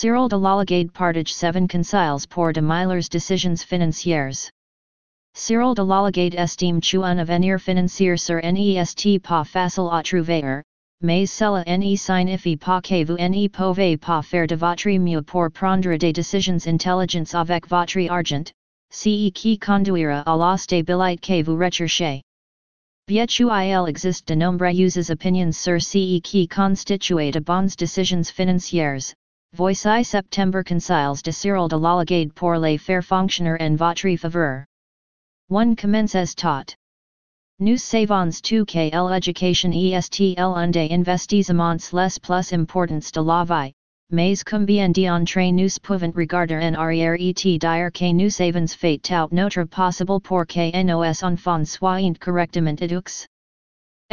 Cyril de lalagade partage 7 conciles pour de Miller's décisions financières. Cyril de lalagade estime chu un avenir financier sur nest pas facile à trouver, mais cela ne signifie pas que vous ne pouvez pas faire de votre mieux pour prendre des décisions intelligentes avec votre argent, ce qui conduira à la stabilité que vous recherchez. Bien il existe de nombreuses opinions sur ce qui constitue de bonnes décisions financières, Voici September Conciles de Cyril de lalagade pour les faire fonctionner en votre faveur. 1 Commences tot. Nous savons tout que l'éducation est un des investissements les plus importants de la vie, mais combien d'entre nous pouvons regarder en arrière et dire que nous avons fait tout notre possible pour que nos enfants soient correctement éduqués?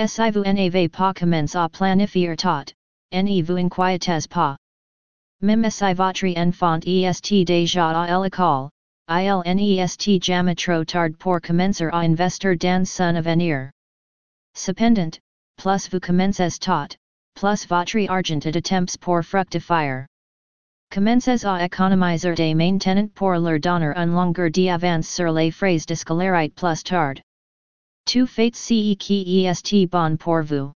Si vous n'avez pas commencé à planifier tot, ne vous inquiétez pas. Même si votre enfant est déjà à l'école, il nest jamais trop tard pour commencer à investir dans son avenir. Cependant, plus vous commencez tôt, plus votre argent a de pour fructifier. Commencez à économiser des maintenant pour leur donner un longueur d'avance sur les frais de scolarité plus tard. Tu faites ce qui est bon pour vous.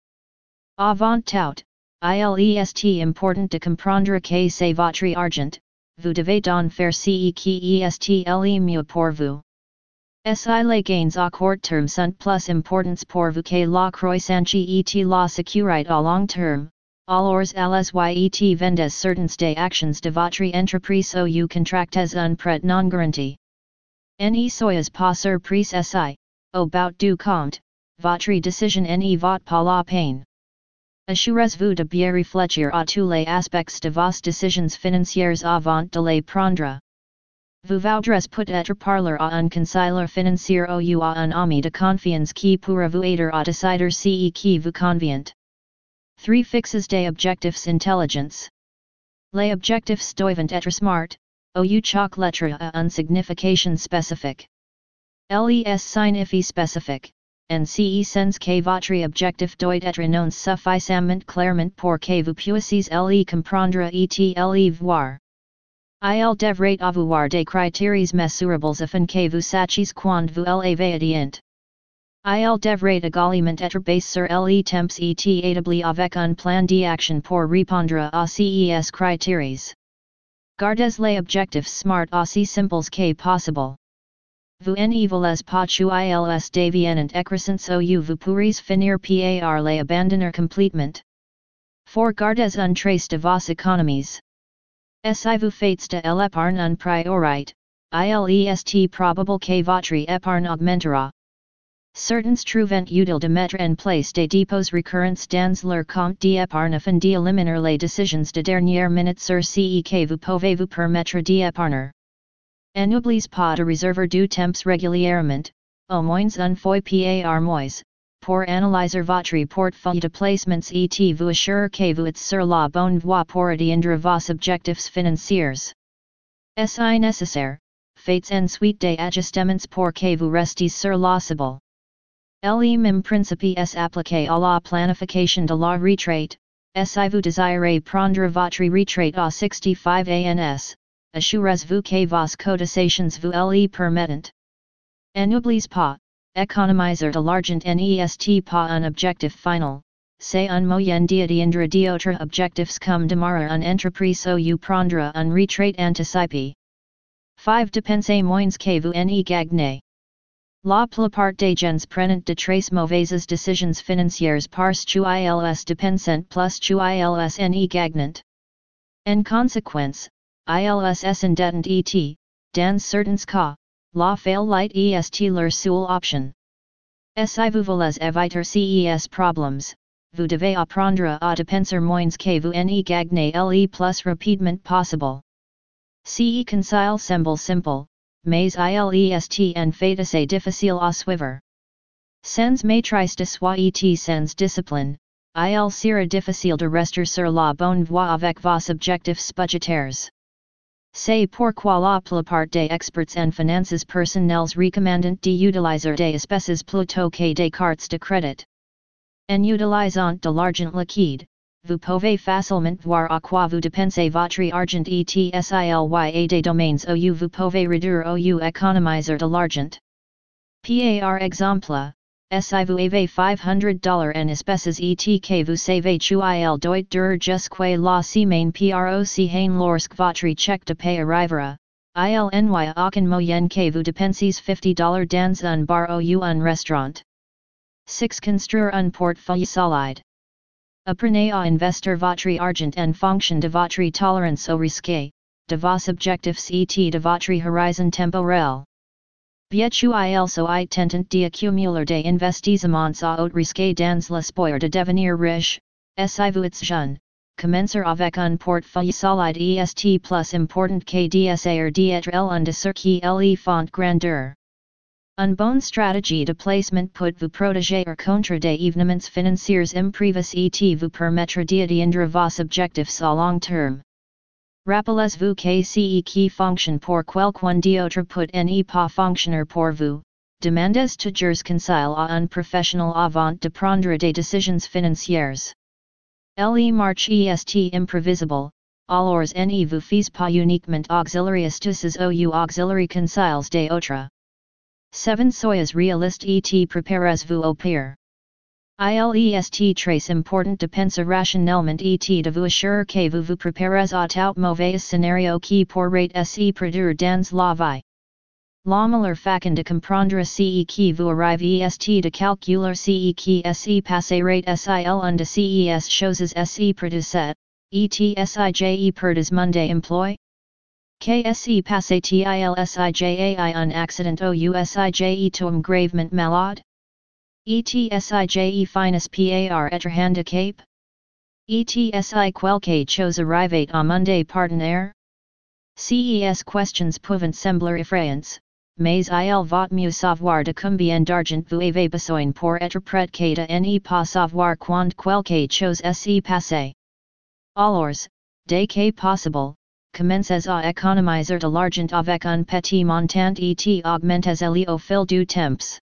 Avant tout, il est important de comprendre que c'est votre argent, vous devez donc faire ce qui est le mieux pour vous. Si les gains à court terme sont plus importants pour vous que la croissance et la sécurité à long terme, alors yet vendes certaines des actions de votre entreprise ou contractez un prêt non garanti. Ne soyez pas surprise si, au bout du compte, votre décision ne vaut pas la peine. Assurez-vous de bien réfléchir à tous les aspects de vos décisions financières avant de les prendre. Vous voudrez peut-être parler à un conseiller financier ou à un ami de confiance qui pourra vous aider à décider ce qui vous convient. 3 Fixes des objectifs intelligents. Les objectifs doivent être smart, ou choc lettre à une signification spécifique. Les signifie spécifique NCE sens que votre objectif doit être non suffisamment clairement pour que vous puissiez le comprendre et le voir. Il devrait avoir des critères mesurables afin que vous sachiez quand vous l'avez atteint. Il devrait également être basé sur le temps et établi avec un plan d'action pour répondre à ces critères. Gardez les objectifs smart aussi simples que possible. Ne voulez pas ils deviennent écrasants ou vous pourriez finir par les abandonner complètement. For gardez un trace de vos économies. Si vous faites de l'épargne un priorité, il est probable que votre épargne augmentera. Certains trouvent utile de mettre en place des dépôts récurrents dans leur compte d'épargne afin d'éliminer les décisions de dernière minute sur ce que vous pouvez vous permettre d'épargner. N'oubliez pas de réserver du temps régulièrement, au moins une fois par mois, pour analyser votre portfolio de placements et vous assurer que vous êtes sur la bonne voie pour atteindre vos objectifs financiers. Si nécessaire, faites ensuite des ajustements pour que vous restiez sur la cible. Le même principe est appliqué à la planification de la retraite, si vous désirez prendre votre retraite à 65 ans, assurez-vous que vos cotisations vous le permettent. N'oubliez pas, économiser de l'argent n'est pas un objectif final, c'est un moyen d'atteindre d'autres objectifs comme démarrer une entreprise ou prendre un retraite anticipée. 5 Dépensez moins que vous ne gagnez. La plupart des gens prennent de très mauvaises décisions financières parce qu'ils dépensent plus qu'ils ne gagnent. En conséquence, ILS endettent et, dans certains cas, la faillite est leur seule option. Si vous voulez éviter ces problems, vous devez apprendre à dépenser moins que vous ne gagnez le plus rapidement possible. Ce conseil semble simple, mais il est en fait assez difficile à suivre. Sans maîtrise de soi et sans discipline, il sera difficile de rester sur la bonne voie avec vos objectifs budgétaires. C'est pourquoi la plupart des experts en finances personnelles recommandent d'utiliser des espèces plutôt que des cartes de crédit. En utilisant de l'argent liquide, vous pouvez facilement voir à quoi vous dépensez votre argent et et des domaines où vous pouvez réduire ou économiser de l'argent. Par exemple, si vous avez 500 dollars en espèces et que vous savez il doit durer jusqu'à la semaine proc hain lorsque votre chèque de arrivera, il n'y a aucun moyen que vous dépensiez 50 dollars dans un bar ou un restaurant. 6. Construire un portefeuille solide. Apprenez à investir votre argent en fonction de votre tolérance au risque, de vos objectifs et de votre horizon temporel. Bien so i tentant d'accumuler des investissements à haut risque dans l'espoir de devenir riche, si vous êtes jeune, commencer avec un portefeuille solide est plus important que d'essayer d'être un de ceux qui le font grandeur. Une bonne stratégie de placement peut vous protéger contre des événements financiers imprévus et vous permettre d'atteindre vos objectifs à long terme. Rappelez-vous que ce qui fonctionne pour quelqu'un d'autre peut ne pas fonctionner pour vous. Demandez toujours conseil à un professionnel avant de prendre des décisions financières. Le marche est imprévisible, alors ne vous fais pas uniquement auxiliary astuces ou auxiliary conseils d'autres. 7 Soyez réaliste et préparez-vous au pire. ILEST trace important dépenses rationnellement et de vous assurer que vous vous préparez à tout mauvais scénario qui pourrait se produire dans la vie. La meilleure façon de comprendre ce qui vous arrive est de calculer ce qui se passerait sil un de ces choses se produisent, et sije per des monde emploi? KSE passe tilsijai un accident ou usije tom gravement malade? ETSIJE finus par etre handicap? ETSI quelque chose arrivate à monde partenaire? CES questions pouvant sembler effrayants, mais il vaut mieux savoir de combien d'argent vous avez besoin pour être prêt que de ne pas savoir quand quelque chose se passe. Alors, dès que possible, commencez à économiser de l'argent avec un petit montant et augmentez-le au fil du temps.